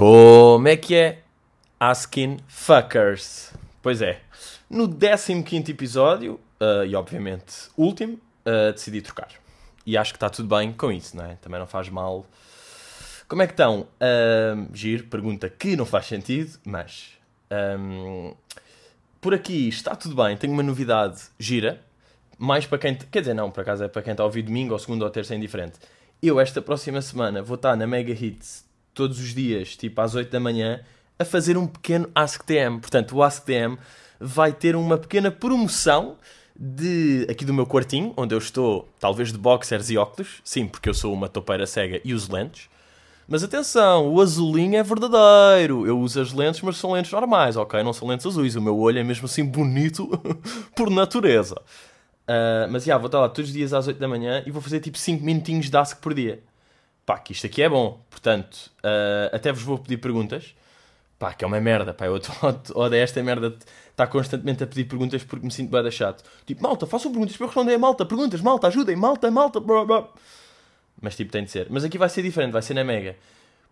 Como é que é? Asking Fuckers. Pois é, no 15 episódio, uh, e obviamente último, uh, decidi trocar. E acho que está tudo bem com isso, não é? Também não faz mal. Como é que estão? Uh, giro, pergunta que não faz sentido, mas. Um, por aqui está tudo bem, tenho uma novidade gira. Mais para quem. Quer dizer, não, por acaso é para quem está a ouvir domingo ou segundo ou terça é indiferente. Eu, esta próxima semana, vou estar na Mega Hits todos os dias, tipo às 8 da manhã, a fazer um pequeno AskTM. Portanto, o AskTM vai ter uma pequena promoção de aqui do meu quartinho, onde eu estou, talvez de boxers e óculos. Sim, porque eu sou uma topeira cega e uso lentes. Mas atenção, o azulinho é verdadeiro. Eu uso as lentes, mas são lentes normais, ok? Não são lentes azuis. O meu olho é mesmo assim bonito por natureza. Uh, mas já, vou estar lá todos os dias às 8 da manhã e vou fazer tipo 5 minutinhos de ask por dia. Pá, que isto aqui é bom. Portanto, uh, até vos vou pedir perguntas. Pá, que é uma merda, pá. Eu odeio esta merda estar constantemente a pedir perguntas porque me sinto bem chato. Tipo, malta, façam perguntas para eu responder. Malta, perguntas, malta, ajudem, malta, malta. Blá, blá. Mas tipo, tem de ser. Mas aqui vai ser diferente, vai ser na Mega.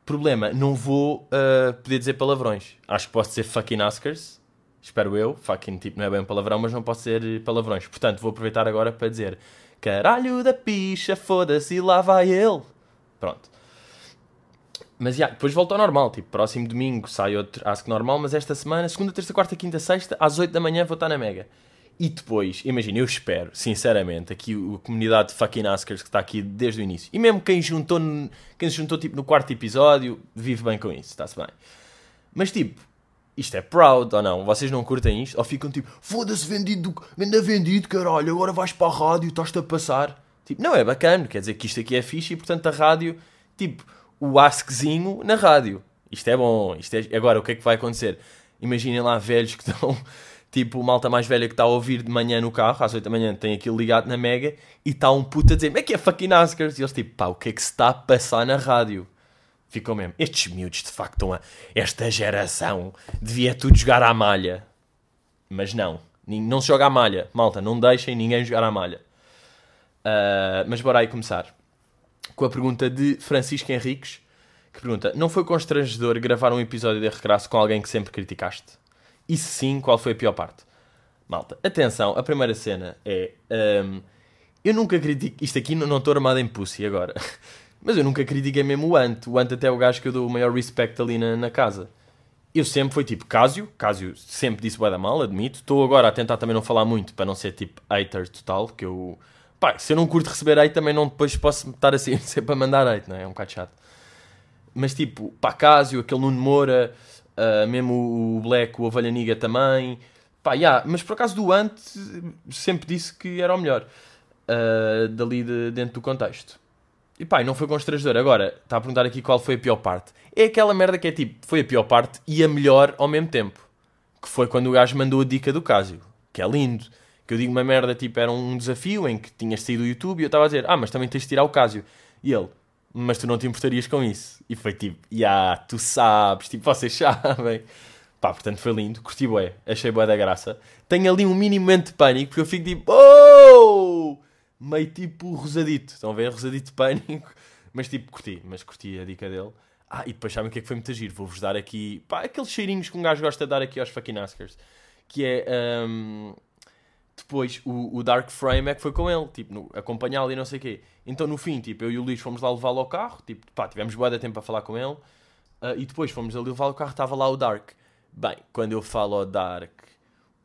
Problema, não vou uh, poder dizer palavrões. Acho que posso dizer fucking Oscars espero eu, fucking tipo, não é bem palavrão, mas não pode ser palavrões. Portanto, vou aproveitar agora para dizer caralho da picha, foda-se, lá vai ele. Pronto. Mas já, depois volto ao normal, tipo, próximo domingo sai outro Ask normal, mas esta semana, segunda, terça, quarta, quinta, sexta, às 8 da manhã vou estar na Mega. E depois, imagina, eu espero, sinceramente, aqui a comunidade de fucking Askers que está aqui desde o início, e mesmo quem juntou, quem se juntou tipo no quarto episódio, vive bem com isso, está-se bem. Mas tipo, isto é proud ou não? Vocês não curtem isto? Ou ficam tipo, foda-se, vendido, venda vendido, caralho, agora vais para a rádio, estás-te a passar. Tipo, não é bacana, quer dizer que isto aqui é fixe e portanto a rádio, tipo, o askzinho na rádio. Isto é bom, isto é... Agora, o que é que vai acontecer? Imaginem lá velhos que estão, tipo, malta mais velha que está a ouvir de manhã no carro, às 8 da manhã, tem aquilo ligado na Mega e está um puto a dizer, como é que é fucking Askers? E eles tipo, pá, o que é que se está a passar na rádio? Ficou mesmo. Estes miúdos, de facto, estão a... esta geração devia tudo jogar à malha. Mas não. Não se joga à malha. Malta, não deixem ninguém jogar à malha. Uh, mas bora aí começar. Com a pergunta de Francisco Henriques, que pergunta: Não foi constrangedor gravar um episódio de Recrasso com alguém que sempre criticaste? E se sim, qual foi a pior parte? Malta, atenção, a primeira cena é. Um, eu nunca critico. Isto aqui não estou armado em pussy agora. Mas eu nunca critiquei mesmo o Ant. O Ant até é o gajo que eu dou o maior respect ali na, na casa. Eu sempre fui tipo Cásio. Cásio sempre disse bué da mal, admito. Estou agora a tentar também não falar muito para não ser tipo hater total, que eu... Pá, se eu não curto receber hate também não depois posso estar assim sempre a mandar hate, não é? É um bocado chato. Mas tipo, pá, Cásio, aquele Nuno Moura, uh, mesmo o Black, o Ovelha Niga também. Pá, yeah, mas por acaso do Ant sempre disse que era o melhor. Uh, dali de, dentro do contexto. E pá, não foi constrangedor. Agora, está a perguntar aqui qual foi a pior parte. É aquela merda que é tipo, foi a pior parte e a melhor ao mesmo tempo. Que foi quando o gajo mandou a dica do Casio. Que é lindo. Que eu digo uma merda, tipo, era um desafio em que tinhas saído do YouTube e eu estava a dizer, ah, mas também tens de tirar o Casio. E ele, mas tu não te importarias com isso. E foi tipo, ya, yeah, tu sabes, tipo, vocês sabem. Pá, portanto foi lindo, curti bué, achei bué da graça. Tenho ali um mínimo momento de pânico, porque eu fico tipo, oh! meio tipo rosadito. Estão a ver? Rosadito de pânico. Mas tipo, curti. Mas curti a dica dele. Ah, e depois sabem o que é que foi muito giro? Vou-vos dar aqui, pá, aqueles cheirinhos que um gajo gosta de dar aqui aos fucking Oscars. Que é, um, depois, o, o, Dark Frame é que foi com ele, tipo, acompanhá-lo e não sei o quê. Então, no fim, tipo, eu e o Luís fomos lá levá-lo ao carro, tipo, pá, tivemos boa de tempo a falar com ele. Uh, e depois fomos ali levá-lo ao carro, estava lá o Dark. Bem, quando eu falo ao Dark,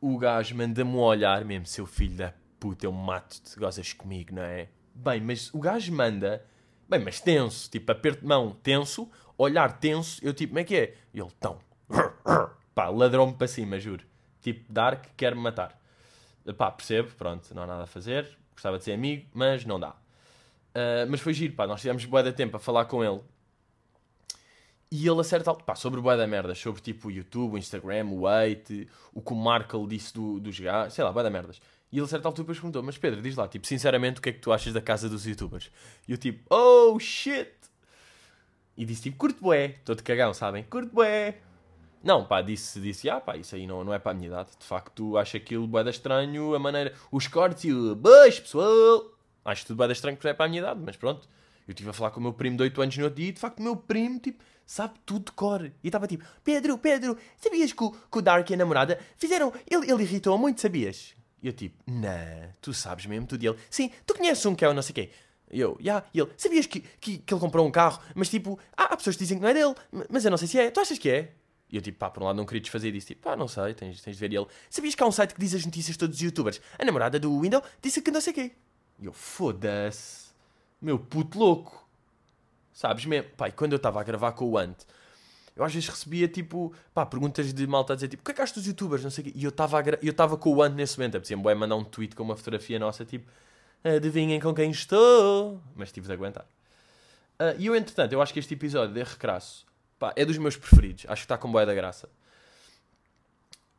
o gajo manda-me olhar mesmo, seu filho da puta, eu mato-te, gozas comigo, não é? Bem, mas o gajo manda, bem, mas tenso, tipo, aperto de mão tenso, olhar tenso, eu tipo, como é que é? E ele, tão, pá, ladrão-me para cima, juro. Tipo, Dark quer-me matar. Pá, percebo, pronto, não há nada a fazer, gostava de ser amigo, mas não dá. Uh, mas foi giro, pá, nós tivemos bué de tempo a falar com ele. E ele acerta, pá, sobre bué da merda, sobre tipo o YouTube, o Instagram, o hate, o que o Markle disse do, dos gajos, sei lá, bué da merdas. E ele a certa altura depois perguntou, mas Pedro, diz lá, tipo, sinceramente, o que é que tu achas da casa dos youtubers? E eu tipo, oh shit! E disse tipo, curto bué, de cagão, sabem? Curto bué! Não, pá, disse, disse, ah pá, isso aí não, não é para a minha idade. De facto, acho aquilo bué da estranho, a maneira, os cortes e o beijo, pessoal! Acho tudo bué da estranho porque não é para a minha idade, mas pronto. Eu estive a falar com o meu primo de 8 anos no outro dia e de facto o meu primo, tipo, sabe tudo de cor. E estava tipo, Pedro, Pedro, sabias que o, que o Dark e a namorada fizeram. Ele, ele irritou muito, sabias? E eu tipo, não, tu sabes mesmo tudo. E ele, sim, tu conheces um que é o não sei quê. E eu, já. Yeah. E ele, sabias que, que, que, ele comprou um carro, mas tipo, ah, há pessoas que dizem que não é dele, mas eu não sei se é. Tu achas que é? E eu tipo, pá, por um lado não queria desfazer disso. Tipo, pá, não sei, tens, tens de ver. E ele, sabias que há um site que diz as notícias de todos os youtubers? A namorada do Window disse que não sei quê. E eu, foda-se. Meu puto louco. Sabes mesmo? Pá, e quando eu estava a gravar com o Ant, eu às vezes recebia tipo, pá, perguntas de malta a dizer tipo, o que é que achas dos youtubers? Não sei o quê. E eu estava eu estava com o Ant nesse momento. Apetecia-me é mandar um tweet com uma fotografia nossa, tipo, adivinhem com quem estou. Mas tive de aguentar. Uh, e eu, entretanto, eu acho que este episódio de Recrasso Pá, é dos meus preferidos. Acho que está com boia da graça.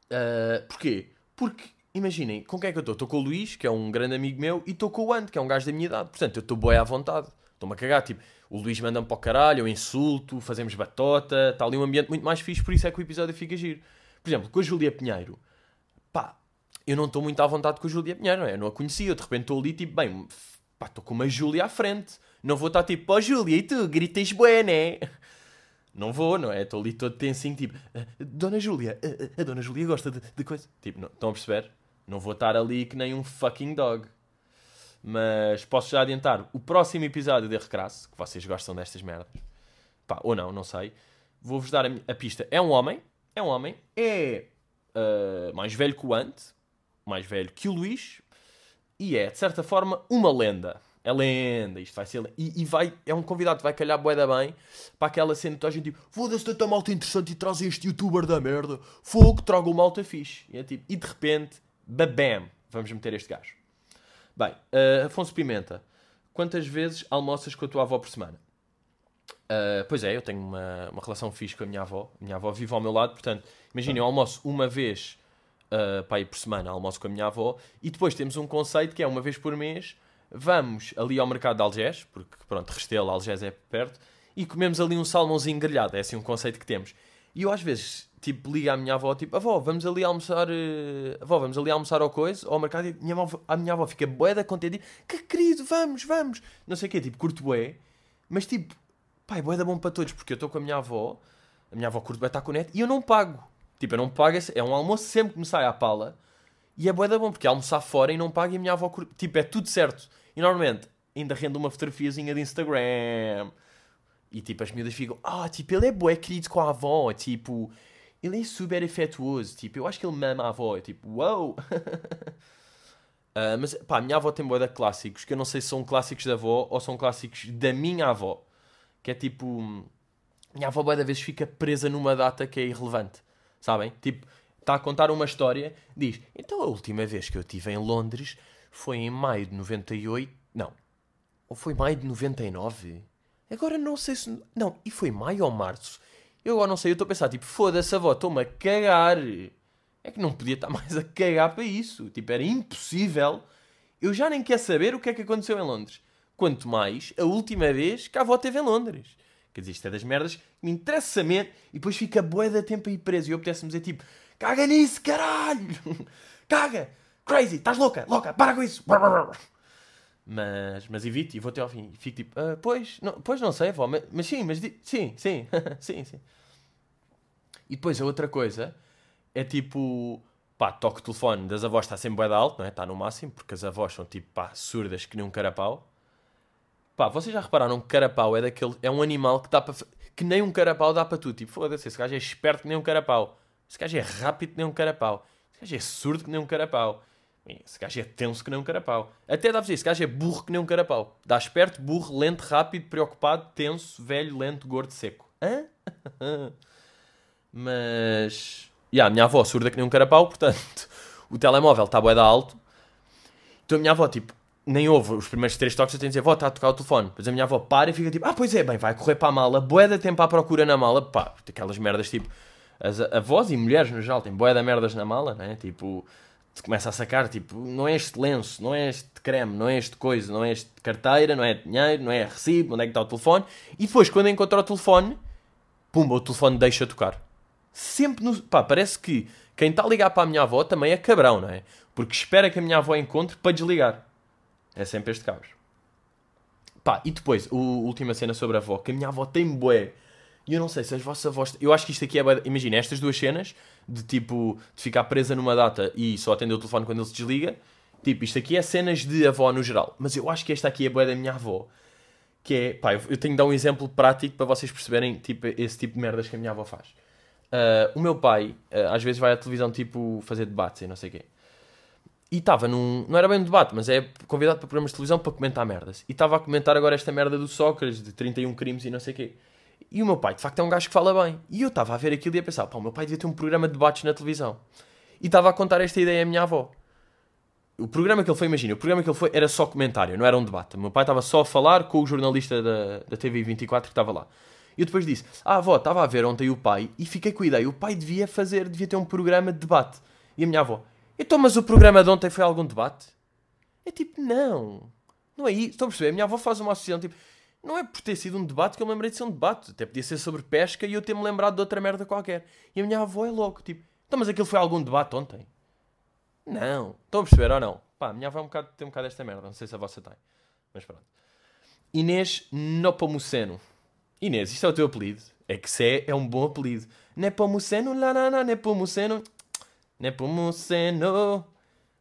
Uh, porquê? Porque, imaginem, com quem é que eu estou? Estou com o Luís, que é um grande amigo meu, e estou com o Ant, que é um gajo da minha idade. Portanto, eu estou boia à vontade. Estou-me a cagar. Tipo, o Luís manda-me para o caralho, eu insulto, fazemos batota. Está ali um ambiente muito mais fixe, por isso é que o episódio fica giro. Por exemplo, com a Júlia Pinheiro. Pá, eu não estou muito à vontade com a Júlia Pinheiro, não é? Eu não a conhecia. Eu de repente estou ali, tipo, bem, pá, estou com uma Júlia à frente. Não vou estar tipo, ó oh, Júlia, e tu gritas bué, né? Não vou, não é? Estou ali todo tensinho, tipo, ah, Dona Júlia, a, ah, ah, a, Dona Júlia gosta de, de coisa. Tipo, não, estão a perceber? Não vou estar ali que nem um fucking dog. Mas posso já adiantar o próximo episódio de Recrasso, que vocês gostam destas merdas. Pá, ou não, não sei. Vou-vos dar a, a, pista. É um homem, é um homem, é uh, mais velho que o Ant, mais velho que o Luís, e é, de certa forma, uma lenda é lenda, isto vai ser. E, e, vai, é um convidado que vai calhar boeda bem para aquela cena que a gente tipo, foda-se tanta malta interessante e traz este youtuber da merda, fogo, traga o malta fixe. E, é tipo, e de repente, babam, vamos meter este gajo. Bem, uh, Afonso Pimenta, quantas vezes almoças com a tua avó por semana? Uh, pois é, eu tenho uma, uma relação fixe com a minha avó. A minha avó vive ao meu lado, portanto, imagina, eu almoço uma vez uh, para ir por semana, almoço com a minha avó, e depois temos um conceito que é uma vez por mês vamos ali ao mercado de Algés, porque pronto, Restelo, Algés é perto, e comemos ali um salmãozinho grelhado, é assim um conceito que temos. E eu às vezes, tipo, ligo à minha avó, tipo, avó, vamos ali almoçar, uh... avó, vamos ali almoçar ao coisa, ao mercado, e minha avó, a minha avó fica bué da contente, que querido, vamos, vamos, não sei o quê, tipo, curto bué, mas tipo, pai, bué da bom para todos, porque eu estou com a minha avó, a minha avó curto bué estar com o neto, e eu não pago. Tipo, eu não pago, é um almoço sempre que me sai à pala, e é bué da bom, porque almoçar fora e não pago e a minha avó, tipo, é tudo certo. E normalmente ainda rende uma fotografiazinha de Instagram. E tipo, as miúdas ficam, ah, tipo, ele é bué querido com a avó, tipo, ele é super afetuoso, tipo, eu acho que ele mama a avó, tipo, uau! Wow. uh, mas, pá, a minha avó tem bué de clássicos, que eu não sei se são clássicos da avó ou são clássicos da minha avó. Que é tipo, minha avó bué da vez fica presa numa data que é irrelevante, sabem? Tipo, está a contar uma história, diz, então a última vez que eu estive em Londres foi em maio de 98. Não. Ou foi maio de 99? Agora não sei se. Não, e foi maio ou março? Eu agora não sei, eu estou a pensar, tipo, foda-se, avó, estou-me a cagar. É que não podia estar mais a cagar para isso. Tipo, era impossível. Eu já nem quero saber o que é que aconteceu em Londres. Quanto mais a última vez que a avó esteve em Londres. Quer dizer, isto é das merdas que me interessa mesmo e depois fica bué da tempo aí preso. E eu pudesse-me dizer, tipo, caga nisso, caralho! caga! Crazy, estás louca, louca, para com isso. Mas, mas evite e vou até ao fim. Fico tipo, ah, pois, não, pois não sei, vó, mas, mas sim, mas sim, sim, sim, sim. E depois a outra coisa é tipo, pá, toque o telefone das avós está sempre bem alto, não é? Está no máximo, porque as avós são tipo, pá, surdas que nem um carapau. Pá, vocês já repararam que carapau é daquele, é um animal que dá para, que nem um carapau dá para tudo. Tipo, foda-se, esse gajo é esperto que nem um carapau. Esse gajo é rápido que nem um carapau. Esse gajo é surdo que nem um carapau. Esse gajo é tenso que nem um carapau. Até dá para dizer, esse gajo é burro que nem um carapau. Dá esperto, burro, lento, rápido, preocupado, tenso, velho, lento, gordo, seco. Hã? Mas. Yeah, a minha avó surda que nem um carapau, portanto, o telemóvel está bué da alto. Então a minha avó, tipo, nem ouve os primeiros três toques, eu tenho de dizer, avó, está a tocar o telefone. Depois a minha avó para e fica tipo, ah, pois é, bem, vai correr para a mala, bué da tempo à procura na mala, pá, aquelas merdas tipo. As avós e mulheres no geral têm bué da merdas na mala, né? Tipo, começa a sacar, tipo, não é este lenço, não é este creme, não é este coisa, não é este carteira, não é dinheiro, não é recibo, onde é que está o telefone. E depois, quando encontra o telefone, pumba, o telefone deixa tocar. Sempre no... Pá, parece que quem está a ligar para a minha avó também é cabrão, não é? Porque espera que a minha avó encontre para desligar. É sempre este caos. Pá, e depois, a última cena sobre a avó, que a minha avó tem bué. E eu não sei se as vossas avós. Eu acho que isto aqui é. Imagina, estas duas cenas, de tipo, de ficar presa numa data e só atender o telefone quando ele se desliga. Tipo, isto aqui é cenas de avó no geral. Mas eu acho que esta aqui é bué da minha avó. Que é, pá, eu tenho de dar um exemplo prático para vocês perceberem, tipo, esse tipo de merdas que a minha avó faz. Ah, o meu pai, ah, às vezes vai à televisão, tipo, fazer debates e não sei o quê. E estava num. Não era bem um debate, mas é convidado para programas de televisão para comentar merdas. E estava a comentar agora esta merda do Sócrates, de 31 crimes e não sei o quê. E o meu pai, de facto, é um gajo que fala bem. E eu estava a ver aquilo e a pensar, pá, o meu pai devia ter um programa de debates na televisão. E estava a contar esta ideia à minha avó. O programa que ele foi, imagina, o programa que ele foi era só comentário, não era um debate. O meu pai estava só a falar com o jornalista da, da TV24 que estava lá. E eu depois disse, ah, avó, estava a ver ontem o pai e fiquei com a ideia, o pai devia fazer, devia ter um programa de debate. E a minha avó, então, mas o programa de ontem foi algum debate? É tipo, não. Não é isso. Estão a perceber? A minha avó faz uma associação, tipo, não é por ter sido um debate que eu me lembrei de ser um debate. Até podia ser sobre pesca e eu ter-me lembrado de outra merda qualquer. E a minha avó é logo, tipo, então, mas aquilo foi algum debate ontem? Não. Estão a perceber ou não? Pá, a minha avó é um bocado, tem um bocado esta merda. Não sei se a vossa tem. Mas pronto. Inês Nopomuceno. Inês, isto é o teu apelido. É que se é, é um bom apelido. Nepomuceno, lá, Nepomuceno. Nepomuceno.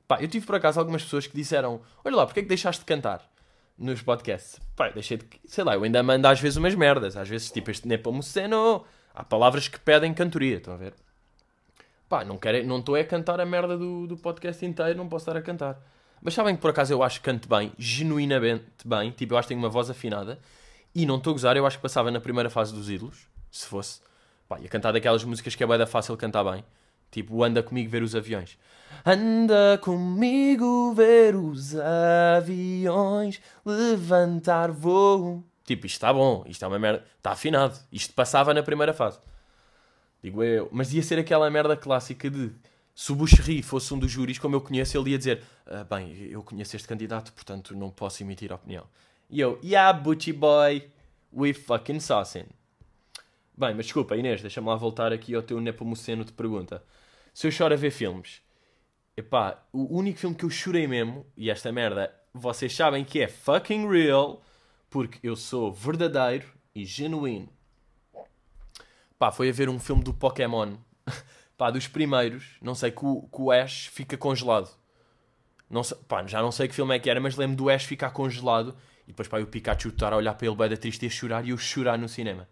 Pá, eu tive por acaso algumas pessoas que disseram: Olha lá, porque é que deixaste de cantar nos podcasts? Eu deixei de. Sei lá, eu ainda mando às vezes umas merdas. Às vezes, tipo, este Nepomuceno. Há palavras que pedem cantoria, estão a ver? Pá, não quero, não estou a cantar a merda do, do podcast inteiro, não posso estar a cantar. Mas sabem que por acaso eu acho que canto bem, genuinamente bem, tipo, eu acho que tenho uma voz afinada. E não estou a gozar, eu acho que passava na primeira fase dos ídolos, se fosse. Pá, ia cantar daquelas músicas que é bem da fácil cantar bem. Tipo, anda comigo ver os aviões. Anda comigo ver os aviões, levantar voo. Tipo, isto está bom, isto é uma merda, está afinado. Isto passava na primeira fase. Digo eu. Mas ia ser aquela merda clássica de se o Buxerri fosse um dos júris, como eu conheço, ele ia dizer: "Ah, Bem, eu conheço este candidato, portanto não posso emitir opinião. E eu: Yeah, Butchie Boy, we fucking saucing. Bem, mas desculpa, Inês, deixa-me lá voltar aqui ao teu Nepomuceno de pergunta. Se eu choro a ver filmes, epá, o único filme que eu chorei mesmo, e esta merda, vocês sabem que é fucking real, porque eu sou verdadeiro e genuíno. Pá, foi a ver um filme do Pokémon. Pá, dos primeiros. Não sei, que o, que o Ash fica congelado. Não sei, pá, já não sei que filme é que era, mas lembro do Ash ficar congelado. E depois, pá, o Pikachu estar a olhar para ele bem da triste e a chorar e eu chorar no cinema.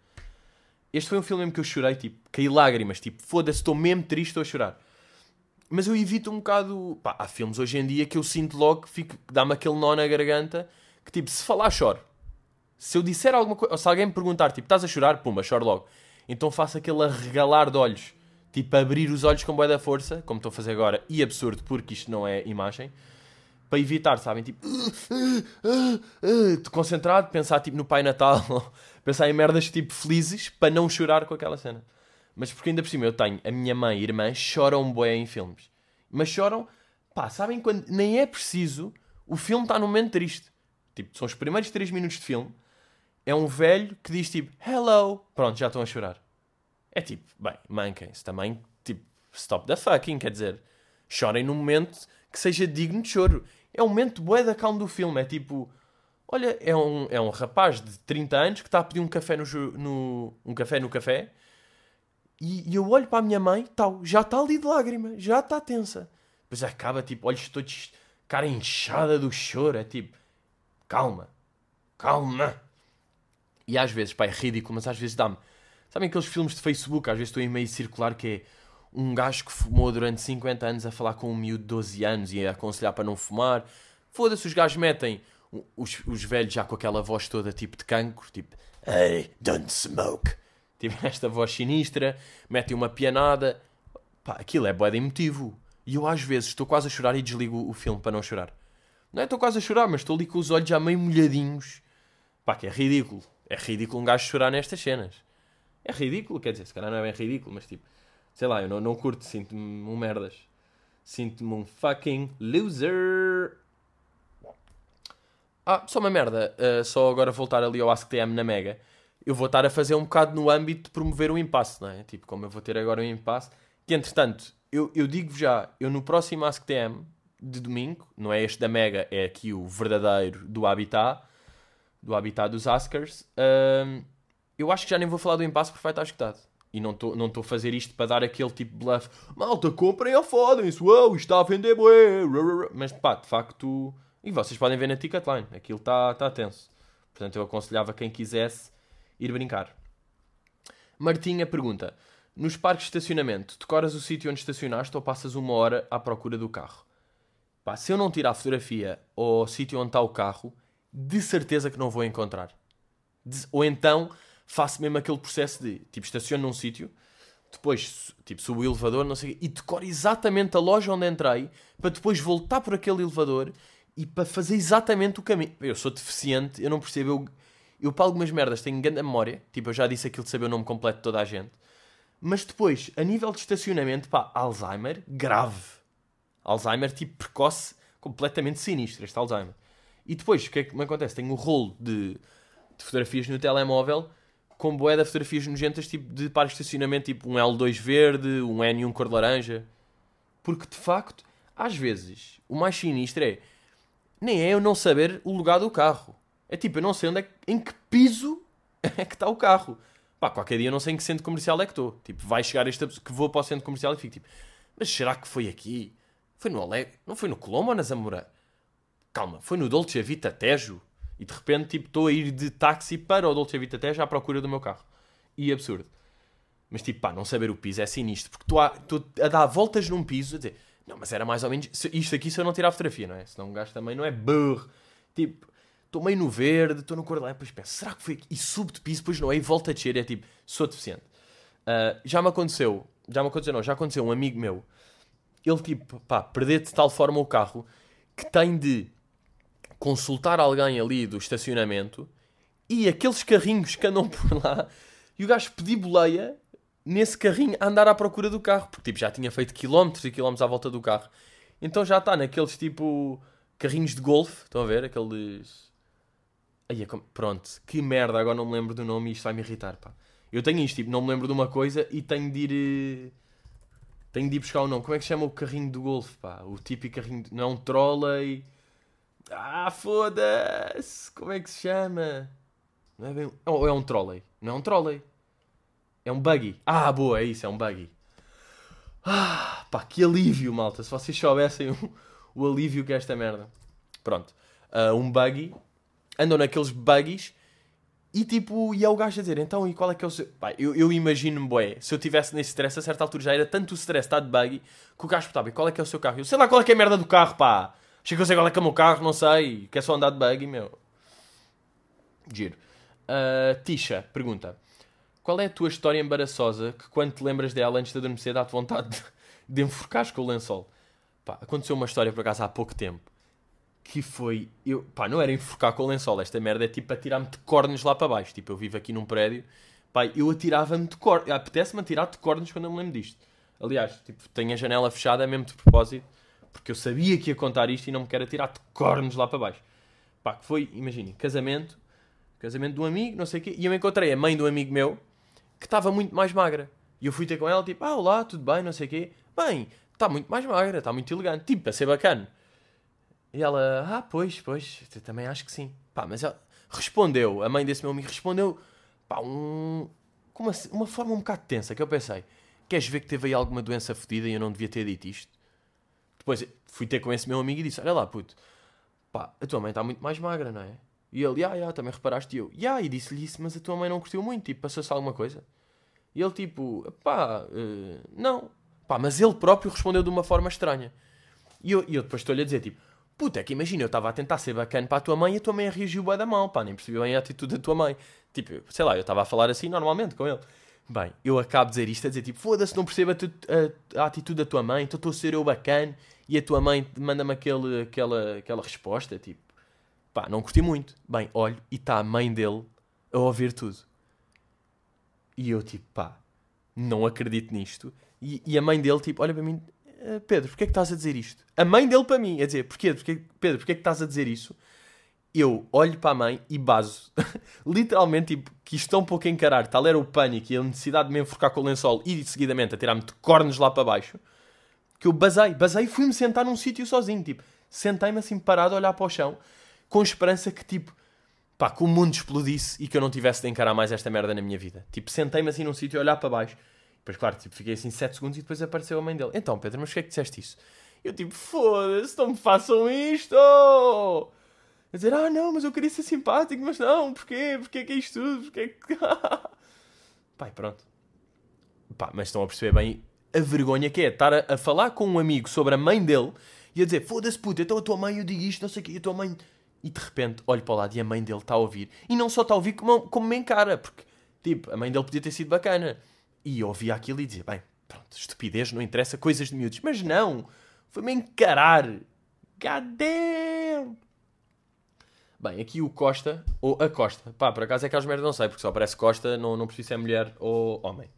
Este foi um filme mesmo que eu chorei, tipo, caí lágrimas. Tipo, foda-se, estou mesmo triste, estou a chorar. Mas eu evito um bocado... Pá, há filmes hoje em dia que eu sinto logo que dá-me aquele nó na garganta. Que tipo, se falar, choro. Se eu disser alguma coisa, ou se alguém me perguntar, tipo, estás a chorar? Pumba, choro logo. Então faço aquele arregalar de olhos. Tipo, abrir os olhos com boa da força, como estou a fazer agora, e absurdo, porque isto não é imagem. Para evitar, sabem? Tipo, concentrado, pensar tipo no Pai Natal, pensar em merdas tipo felizes, para não chorar com aquela cena. Mas porque ainda por cima eu tenho a minha mãe e irmã choram bué em filmes. Mas choram, pá, sabem quando nem é preciso, o filme está num momento triste. Tipo, são os primeiros 3 minutos de filme, é um velho que diz tipo, hello, pronto, já estão a chorar. É tipo, bem, manquem-se também, tipo, stop the fucking, quer dizer, chorem num momento que seja digno de choro. É um momento bué da calma do filme, é tipo, olha, é um, é um rapaz de 30 anos que está a pedir um café no, no um café no café e, e eu olho para a minha mãe, tal, já está ali de lágrima, já está tensa. Depois acaba, tipo, olhos todos, cara inchada do choro, é tipo, calma, calma. E às vezes, pá, é ridículo, mas às vezes dá-me. Sabem aqueles filmes de Facebook, às vezes estou em meio circular, que é um gajo que fumou durante 50 anos a falar com um miúdo de 12 anos e a aconselhar para não fumar. Foda-se, os gajos metem os, os velhos já com aquela voz toda tipo de cancro, tipo, hey, don't smoke. Tipo, esta voz sinistra, metem uma pianada. Pá, aquilo é de emotivo. E eu às vezes estou quase a chorar e desligo o filme para não chorar. Não é estou quase a chorar, mas estou ali com os olhos já meio molhadinhos. Pá, que é ridículo. É ridículo um gajo chorar nestas cenas. É ridículo, quer dizer, se calhar não é bem ridículo, mas tipo, sei lá, eu não, não curto, sinto-me um merdas. Sinto-me um fucking loser. Ah, só uma merda. Uh, só agora voltar ali ao AskTM na Mega. Eu vou estar a fazer um bocado no âmbito de promover o impasse, não é? Tipo, como eu vou ter agora um impasse. Que entretanto, eu, eu digo já, eu no próximo AskTM de domingo, não é este da Mega, é aqui o verdadeiro do Habitat. do habitat dos Askers. Ahm, eu acho que já nem vou falar do impasse porque vai estar escutado. E não estou não a fazer isto para dar aquele tipo de bluff. Malta, comprem ou fodem-se. Uau, está a vender bué. Mas pá, de facto... E vocês podem ver na Ticketline. Aquilo está tá tenso. Portanto, eu aconselhava quem quisesse ir brincar. Martinha pergunta: Nos parques de estacionamento, decoras o sítio onde estacionaste ou passas uma hora à procura do carro? Pá, se eu não tirar a fotografia ao sítio onde está o carro, de certeza que não vou encontrar. De- ou então faço mesmo aquele processo de tipo, estaciono num sítio, depois tipo, subo o elevador, não sei o e decoro exatamente a loja onde entrei para depois voltar por aquele elevador e para fazer exatamente o caminho. Eu sou deficiente, eu não percebo. Eu, eu para algumas merdas tenho grande memória, tipo, eu já disse aquilo de saber o nome completo de toda a gente, mas depois, a nível de estacionamento, pá, Alzheimer, grave. Alzheimer, tipo, precoce, completamente sinistro, este Alzheimer. E depois, o que é que me acontece? Tenho um rolo de, de fotografias no telemóvel com boé de fotografias nojentas, tipo, de de estacionamento, tipo um L2 verde, um N1 cor de laranja. Porque, de facto, às vezes, o mais sinistro é, nem é eu não saber o lugar do carro. É tipo, eu não sei onde é, em que piso é que está o carro. Pá, qualquer dia eu não sei em que centro comercial é que estou. Tipo, vai chegar esta que vou para o centro comercial e fico tipo, mas será que foi aqui? Foi no Alegre? Não foi no Colombo ou na Zamora? Calma, foi no Dolce Vita Tejo? E de repente, tipo, estou a ir de táxi para o Dolce Vita Tejo à procura do meu carro. E absurdo. Mas tipo, pá, não saber o piso é sinistro. Porque estou a, a dar voltas num piso a dizer, não, mas era mais ou menos isto aqui se eu não tirar a fotografia, não é? Senão um gajo também não é burro. Tipo, estou meio no verde, estou no cor de lá, depois penso, será que foi aqui? E subo de piso, depois não é? E volta a descer, é tipo, sou deficiente. Ah, já me aconteceu, já me aconteceu, não, já aconteceu um amigo meu, ele tipo, pá, perder de tal forma o carro que tem de consultar alguém ali do estacionamento e aqueles carrinhos que andam por lá e o gajo pedir boleia nesse carrinho a andar à procura do carro porque tipo, já tinha feito quilómetros e quilómetros à volta do carro então já está naqueles tipo carrinhos de golfe estão a ver? aqueles Aí, é pronto, que merda, agora não me lembro do nome e isto vai me irritar pá. eu tenho isto, tipo, não me lembro de uma coisa e tenho de ir eh, tenho de ir buscar o nome, como é que chama o carrinho do golfe pá? o típico carrinho, de- não é um trolley ah, foda-se! Como é que se chama? Não é bem. Ou é um trolley? Não é um trolley. É um buggy. Ah, boa, é isso, é um buggy. Ah, pá, que alívio, malta. Se vocês soubessem o, o alívio que é esta merda. Pronto. Ah, um buggy. Andam naqueles buggies. E tipo, e é o gajo a dizer, então, e qual é que é o seu... Pá, eu, eu imagino-me, bué, se eu estivesse nesse stress, a certa altura já era tanto o stress estar de buggy, que o gajo perguntava, e qual é que é o seu carro? Eu sei lá qual é que é a merda do carro, pá. Achei que eu sei qual é que é o meu carro, não sei. Quer só andar de buggy, meu. Giro. Ah, Tisha pergunta: Qual é a tua história embaraçosa que, quando te lembras dela antes de adormecer, dá-te vontade de, de enforcares com o lençol? Pá, aconteceu uma história por acaso há pouco tempo que foi. Eu, pá, não era enforcar com o lençol. Esta merda é tipo atirar-me de cornos lá para baixo. Tipo, eu vivo aqui num prédio. Pá, eu atirava-me de cornos. Apetece-me atirar de cornos quando eu me lembro disto. Aliás, tipo, tenho a janela fechada mesmo de propósito. Porque eu sabia que ia contar isto e não me quero atirar de cornos lá para baixo. Pá, que foi, imaginem, casamento. Casamento de um amigo, não sei o quê. E eu encontrei a mãe de um amigo meu que estava muito mais magra. E eu fui ter com ela, tipo, ah, olá, tudo bem, não sei o quê. Bem, está muito mais magra, está muito elegante. Tipo, para ser bacana. E ela, ah, pois, pois, também acho que sim. Pá, mas ela respondeu, a mãe desse meu amigo respondeu, pá, um, uma, uma forma um bocado tensa, que eu pensei, queres ver que teve aí alguma doença fodida e eu não devia ter dito isto? Depois fui ter com esse meu amigo e disse, olha lá, puto, pá, a tua mãe está muito mais magra, não é? E ele, ah, ah, também reparaste? E eu, ah, e disse-lhe isso, mas a tua mãe não curtiu muito, tipo, passou-se alguma coisa? E ele, tipo, pá, eh, não. Pá, mas ele próprio respondeu de uma forma estranha. E eu, e eu depois estou-lhe a dizer, tipo, puta, é que imagina, eu estava a tentar ser bacana para a tua mãe e a tua mãe reagiu bem da mão, pá, nem percebi bem a atitude da tua mãe. Tipo, sei lá, eu estava a falar assim normalmente com ele. Bem, eu acabo de dizer isto, a dizer tipo, foda-se, não percebo a, tu- a- a atitude da tua mãe, então estou a ser eu bacana e a tua mãe manda-me aquele, aquela, aquela resposta, tipo, pá, não curti muito. Bem, olho e está a mãe dele a ouvir tudo. E eu, tipo, pá, não acredito nisto. E, e a mãe dele, tipo, olha para mim, "Eh, Pedro, porquê é que estás a dizer isto? A mãe dele para mim, a dizer, porquê, porquê, Pedro, porquê é que estás a dizer isso? Eu olho para a mãe e baso. Literalmente, tipo, que isto tão pouco encarar, tal era o pânico e a necessidade de me enforcar com o lençol e seguidamente a tirar-me de cornos lá para baixo, que eu basei, basei e fui-me sentar num sítio sozinho, tipo, sentei-me assim parado a olhar para o chão, com esperança que, tipo, pá, que o mundo explodisse e que eu não tivesse de encarar mais esta merda na minha vida. Tipo, sentei-me assim num sítio a olhar para baixo. Depois, claro, tipo, fiquei assim 7 segundos e depois apareceu a mãe dele. Então, Pedro, mas porquê é que disseste isso? Eu tipo, foda-se, não me façam isto! A dizer, ah não, mas eu queria ser simpático, mas não, porquê? Porquê que é isto tudo? Porquê que... Pai, pronto. Pá, mas estão a perceber bem a vergonha que é estar a, a falar com um amigo sobre a mãe dele e a dizer, foda-se puta, então a tua mãe eu digo isto, não sei o quê, a tua mãe... E de repente olho para o lado e a mãe dele está a ouvir. E não só está a ouvir como, como me encara, porque, tipo, a mãe dele podia ter sido bacana. E ouvia aquilo e dizia, bem, pronto, estupidez, não interessa, coisas de miúdos. Mas não, foi-me encarar. God damn! Bem, aqui o Costa, ou a Costa. Pá, por acaso é que as merdas não sei, porque só aparece Costa, não, não preciso se é mulher ou homem.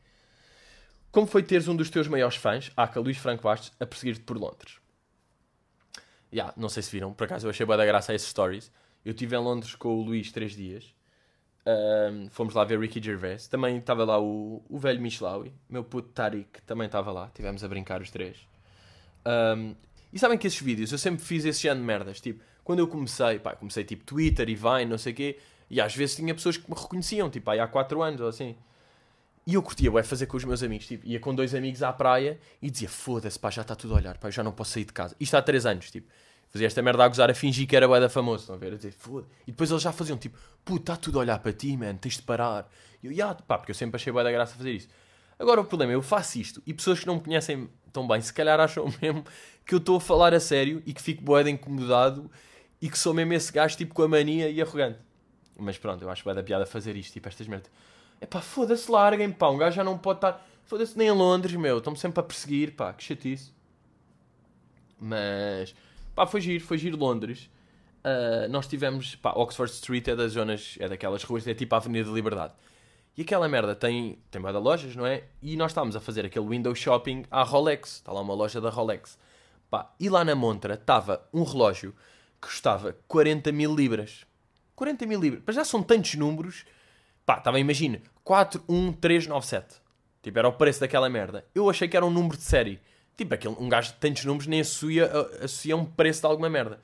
Como foi teres um dos teus maiores fãs, Aka Luís Franco Bastos, a perseguir-te por Londres? Já, yeah, não sei se viram, por acaso eu achei boa da graça a esses stories. Eu estive em Londres com o Luís três dias. Um, fomos lá ver Ricky Gervais. Também estava lá o, o velho Michelawi, meu puto Tariq também estava lá. Tivemos a brincar os três. Um, e sabem que esses vídeos, eu sempre fiz esse género de merdas. Tipo, quando eu comecei, pá, comecei tipo Twitter e Vine, não sei o quê. E às vezes tinha pessoas que me reconheciam, tipo, aí há 4 anos ou assim. E eu curtia, ué, fazer com os meus amigos. Tipo, ia com dois amigos à praia e dizia: Foda-se, pá, já está tudo a olhar, pá, já não posso sair de casa. Isto há 3 anos, tipo. Fazia esta merda a gozar, a fingir que era bué da famoso, estão a ver? A dizer, foda E depois eles já faziam tipo: Puta, está tudo a olhar para ti, man, tens de parar. E eu, yeah, pá, porque eu sempre achei bué da graça fazer isso. Agora o problema é, eu faço isto e pessoas que não me conhecem tão bem, se calhar acham mesmo que eu estou a falar a sério e que fico de incomodado e que sou mesmo esse gajo tipo com a mania e arrogante. Mas pronto, eu acho bué da piada fazer isto, tipo estas merdas. É pá, foda-se, larguem, pá. Um gajo já não pode estar. Foda-se, nem em Londres, meu. Estão-me sempre a perseguir, pá. Que chatice. Mas. Pá, foi giro, foi giro Londres. Uh, nós tivemos. Pá, Oxford Street é das zonas. É daquelas ruas, é tipo a Avenida da Liberdade. E aquela merda tem. Tem várias lojas, não é? E nós estávamos a fazer aquele window shopping à Rolex. Está lá uma loja da Rolex. Pá, e lá na montra estava um relógio que custava 40 mil libras. 40 mil libras. Mas já são tantos números Pá, estava, imagina, 41397. Tipo, era o preço daquela merda. Eu achei que era um número de série. Tipo, aquele, um gajo de tantos números nem associa, associa um preço de alguma merda.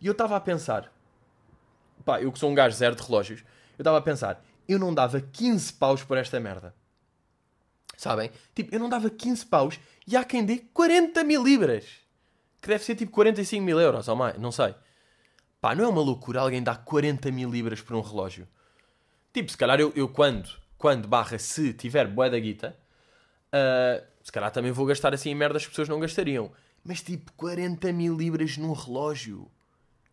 E eu estava a pensar, pá, eu que sou um gajo zero de relógios, eu estava a pensar, eu não dava 15 paus por esta merda. Sabem? Tipo, eu não dava 15 paus e há quem dê 40 mil libras. Que deve ser tipo 45 mil euros ou mais, não sei. Pá, não é uma loucura alguém dar 40 mil libras por um relógio? Tipo, se calhar eu, eu quando, quando barra se tiver bué da guita, uh, se calhar também vou gastar assim em merdas que as pessoas não gastariam. Mas tipo, 40 mil libras num relógio.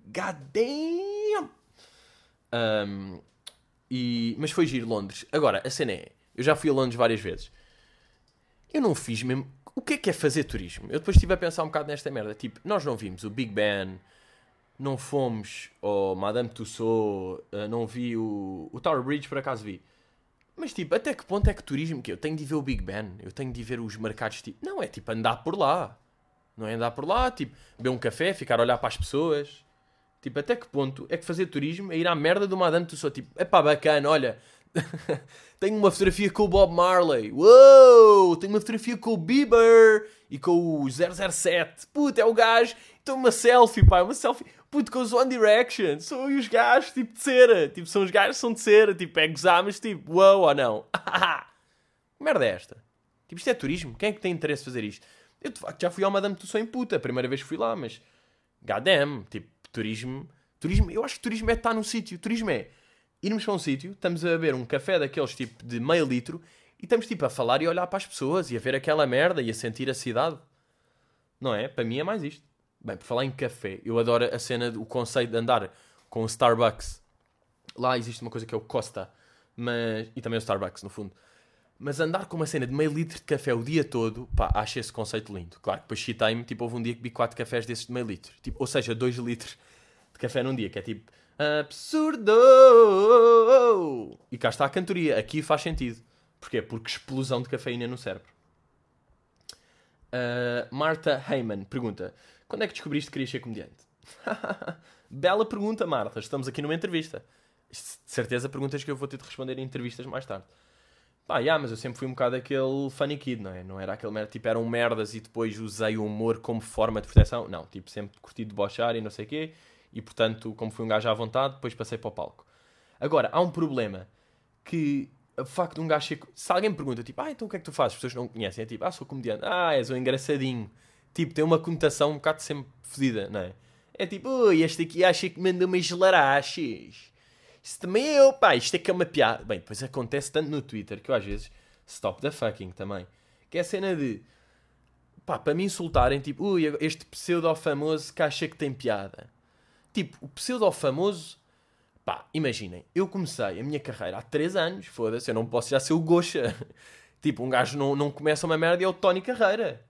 God damn! Um, e, mas foi giro Londres. Agora, a cena é, eu já fui a Londres várias vezes. Eu não fiz mesmo... O que é que é fazer turismo? Eu depois estive a pensar um bocado nesta merda. Tipo, nós não vimos o Big Ben, não fomos ao Madame Tussauds, uh, não vi o, o Tower Bridge, por acaso vi. Mas tipo, até que ponto é que turismo que eu tenho de ver o Big Ben? Eu tenho de ver os mercados, tipo, não é tipo andar por lá. Não é andar por lá, tipo, beber um café, ficar a olhar para as pessoas. Tipo, até que ponto é que fazer turismo é ir à merda do Madame Tussauds? Tipo, é pá, bacana, olha, tenho uma fotografia com o Bob Marley. Uou! Tenho uma fotografia com o Bieber e com o 007. Puta, é o gajo. Então uma selfie, pá, uma selfie. Puto, com os One Direction. São os gajos, tipo, de cera. Tipo, são os gajos são de cera. Tipo, é gozar, mas tipo, uau ou não? merda é esta? Tipo, isto é turismo. Quem é que tem interesse em fazer isto? Eu, de facto, já fui ao Madame Tussauds em puta. A primeira vez que fui lá, mas... Goddamn. Tipo, turismo... Turismo... Eu acho que turismo é estar no sítio. Turismo é irmos para um sítio, estamos a beber um café daqueles tipo de meio litro e estamos tipo a falar e olhar para as pessoas e a ver aquela merda e a sentir a cidade. Não é? Para mim é mais isto. Bem, por falar em café, eu adoro a cena, o conceito de andar com o Starbucks. Lá existe uma coisa que é o Costa, mas, e também o Starbucks, no fundo. Mas andar com uma cena de meio litro de café o dia todo, pá, acho esse conceito lindo. Claro, depois chitei-me, tipo, houve um dia que vi 4 cafés desses de meio litro. Tipo, ou seja, 2 litros de café num dia, que é tipo, absurdo! E cá está a cantoria. Aqui faz sentido. Porquê? Porque explosão de cafeína no cérebro. Uh, Marta Heyman pergunta: Quando é que descobriste que querias ser comediante? Bela pergunta, Marta. Estamos aqui numa entrevista. De certeza perguntas que eu vou ter de responder em entrevistas mais tarde. Pá, yeah, mas eu sempre fui um bocado aquele funny kid, não é? Não era aquele merda, tipo, eram merdas e depois usei o humor como forma de proteção. Não, tipo, sempre curti debochar e não sei o quê. E portanto, como fui um gajo à vontade, depois passei para o palco. Agora, há um problema que o facto de um gajo ser... Se alguém me pergunta, tipo, ah, então o que é que tu fazes? As pessoas não conhecem. É tipo, ah, sou comediante. Ah, és um engraçadinho. Tipo, tem uma conotação um bocado sempre fodida, não é? É tipo, ui, este aqui acha que manda umas larachas. Isso também é eu, pá, isto é que é uma piada. Bem, depois acontece tanto no Twitter que eu às vezes stop the fucking também. Que é a cena de, pá, para me insultarem, tipo, ui, este pseudo famoso que acha que tem piada. Tipo, o pseudo famoso Pá, imaginem, eu comecei a minha carreira há 3 anos, foda-se, eu não posso já ser o Gocha. tipo, um gajo não, não começa uma merda e é o Tony Carreira.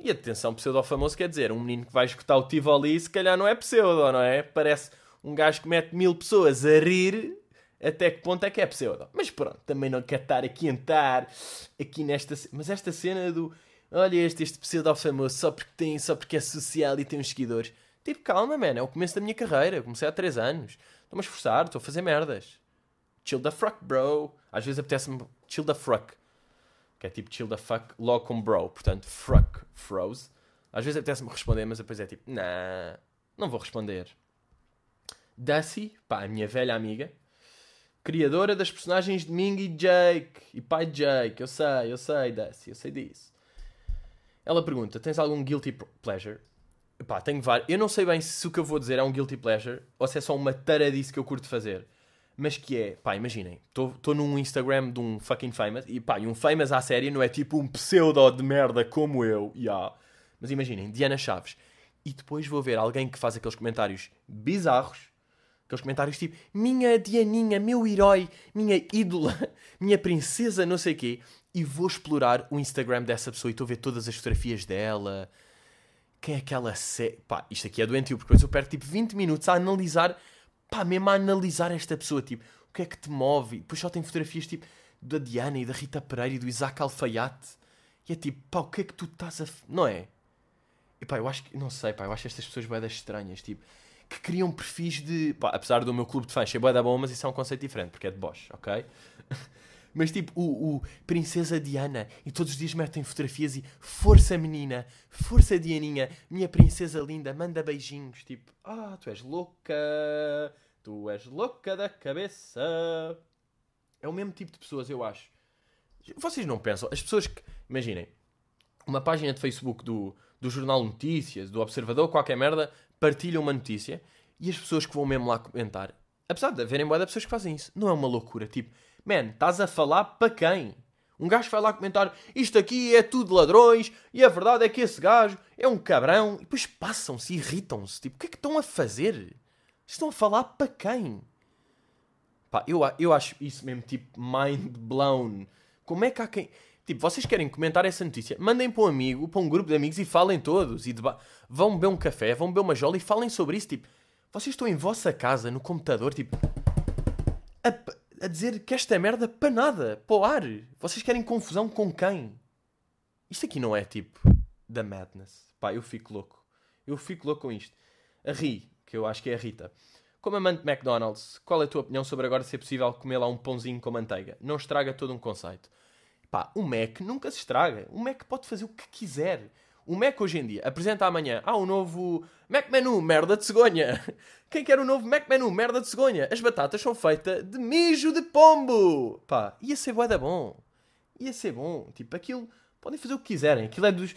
E atenção, pseudo-famoso quer dizer, um menino que vai escutar o Tivoli se calhar não é pseudo, não é? Parece um gajo que mete mil pessoas a rir, até que ponto é que é pseudo. Mas pronto, também não quero estar aqui entrar, aqui nesta... Mas esta cena do, olha este, este pseudo-famoso, só porque tem, só porque é social e tem uns seguidores. Tipo, calma, man, é o começo da minha carreira, comecei há 3 anos. Estou-me a esforçar, estou a fazer merdas. Chill the fuck, bro. Às vezes apetece-me chill the fuck. Que é tipo chill the fuck logo com bro. Portanto, fuck, froze. Às vezes apetece-me responder, mas depois é tipo, nah, não vou responder. Dusty, pá, a minha velha amiga, criadora das personagens de Ming e Jake, e pai de Jake, eu sei, eu sei, Dusty, eu sei disso. Ela pergunta: tens algum guilty pleasure? Pá, tenho vários. Eu não sei bem se o que eu vou dizer é um guilty pleasure ou se é só uma taradice que eu curto fazer. Mas que é, pá, imaginem, estou num Instagram de um fucking famous e pá, e um famous à série não é tipo um pseudo de merda como eu, yeah. Mas imaginem, Diana Chaves. E depois vou ver alguém que faz aqueles comentários bizarros, aqueles comentários tipo, minha Dianinha, meu herói, minha ídola, minha princesa, não sei o quê, e vou explorar o Instagram dessa pessoa e estou a ver todas as fotografias dela quem é aquela série. Pá, isto aqui é doentio, porque depois eu perco tipo 20 minutos a analisar, pá, mesmo a analisar esta pessoa, tipo, o que é que te move? Depois só tem fotografias tipo da Diana e da Rita Pereira e do Isaac Alfaiate. E é tipo, pá, o que é que tu estás a. Não é? E pá, eu acho que. Não sei, pá, eu acho estas pessoas boedas estranhas, tipo, que criam perfis de. Pá, apesar do meu clube de fãs ser boeda bom, mas isso é um conceito diferente, porque é de Bosch, ok? Mas tipo, o, o Princesa Diana, e todos os dias metem fotografias e força menina, força Dianinha, minha princesa linda, manda beijinhos. Tipo, ah, tu és louca, tu és louca da cabeça. É o mesmo tipo de pessoas, eu acho. Vocês não pensam? As pessoas que. Imaginem, uma página de Facebook do, do Jornal Notícias, do Observador, qualquer merda, partilham uma notícia e as pessoas que vão mesmo lá comentar, apesar de haverem boas pessoas que fazem isso, não é uma loucura. Tipo, Man, estás a falar para quem? Um gajo vai lá comentar isto aqui é tudo ladrões e a verdade é que esse gajo é um cabrão. E depois passam-se, irritam-se. Tipo, o que é que estão a fazer? Estão a falar para quem? Pá, eu, eu acho isso mesmo tipo mind blown. Como é que há quem. Tipo, vocês querem comentar essa notícia? Mandem para um amigo, para um grupo de amigos e falem todos. E deba... Vão beber um café, vão beber uma jola e falem sobre isso. Tipo, vocês estão em vossa casa, no computador, tipo. A a dizer que esta é merda para nada, para o ar. Vocês querem confusão com quem? Isto aqui não é tipo da madness. Pá, eu fico louco. Eu fico louco com isto. A Ri, que eu acho que é a Rita. Como amante de McDonald's, qual é a tua opinião sobre agora ser possível comer lá um pãozinho com manteiga? Não estraga todo um conceito. Pá, o Mac nunca se estraga. O Mac pode fazer o que quiser. O Mac hoje em dia apresenta amanhã. Ah, o novo Mac Menu, merda de cegonha. Quem quer o novo Mac Menu, merda de cegonha? As batatas são feitas de mijo de pombo. Pá, ia ser bué da bom. Ia ser bom. Tipo, aquilo, podem fazer o que quiserem. Aquilo é dos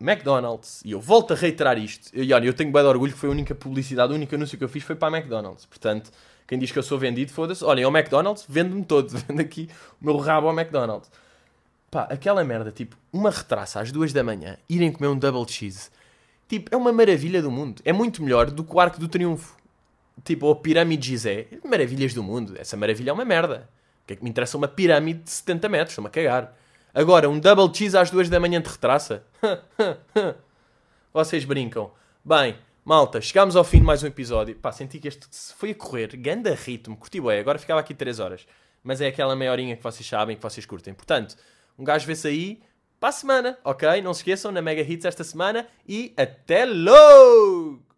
McDonald's. E eu volto a reiterar isto. E olha, eu tenho bué de orgulho que foi a única publicidade, o único anúncio que eu fiz foi para a McDonald's. Portanto, quem diz que eu sou vendido, foda-se. Olhem, ao McDonald's, vendo-me todo. Vendo aqui o meu rabo ao McDonald's. Pá, aquela merda, tipo, uma retraça às duas da manhã, irem comer um double cheese, tipo, é uma maravilha do mundo. É muito melhor do que o Arco do Triunfo. Tipo, ou a Pirâmide Gizé. Maravilhas do mundo. Essa maravilha é uma merda. O que é que me interessa uma pirâmide de 70 metros? Estou-me a cagar. Agora, um double cheese às duas da manhã de retraça? Vocês brincam. Bem, malta, chegámos ao fim de mais um episódio. Pá, senti que este foi a correr. Ganda ritmo. Curti bem. Agora ficava aqui 3 horas. Mas é aquela meia horinha que vocês sabem, que vocês curtem. Portanto, um gajo vê-se aí para a semana, ok? Não se esqueçam, na Mega Hits esta semana e até logo!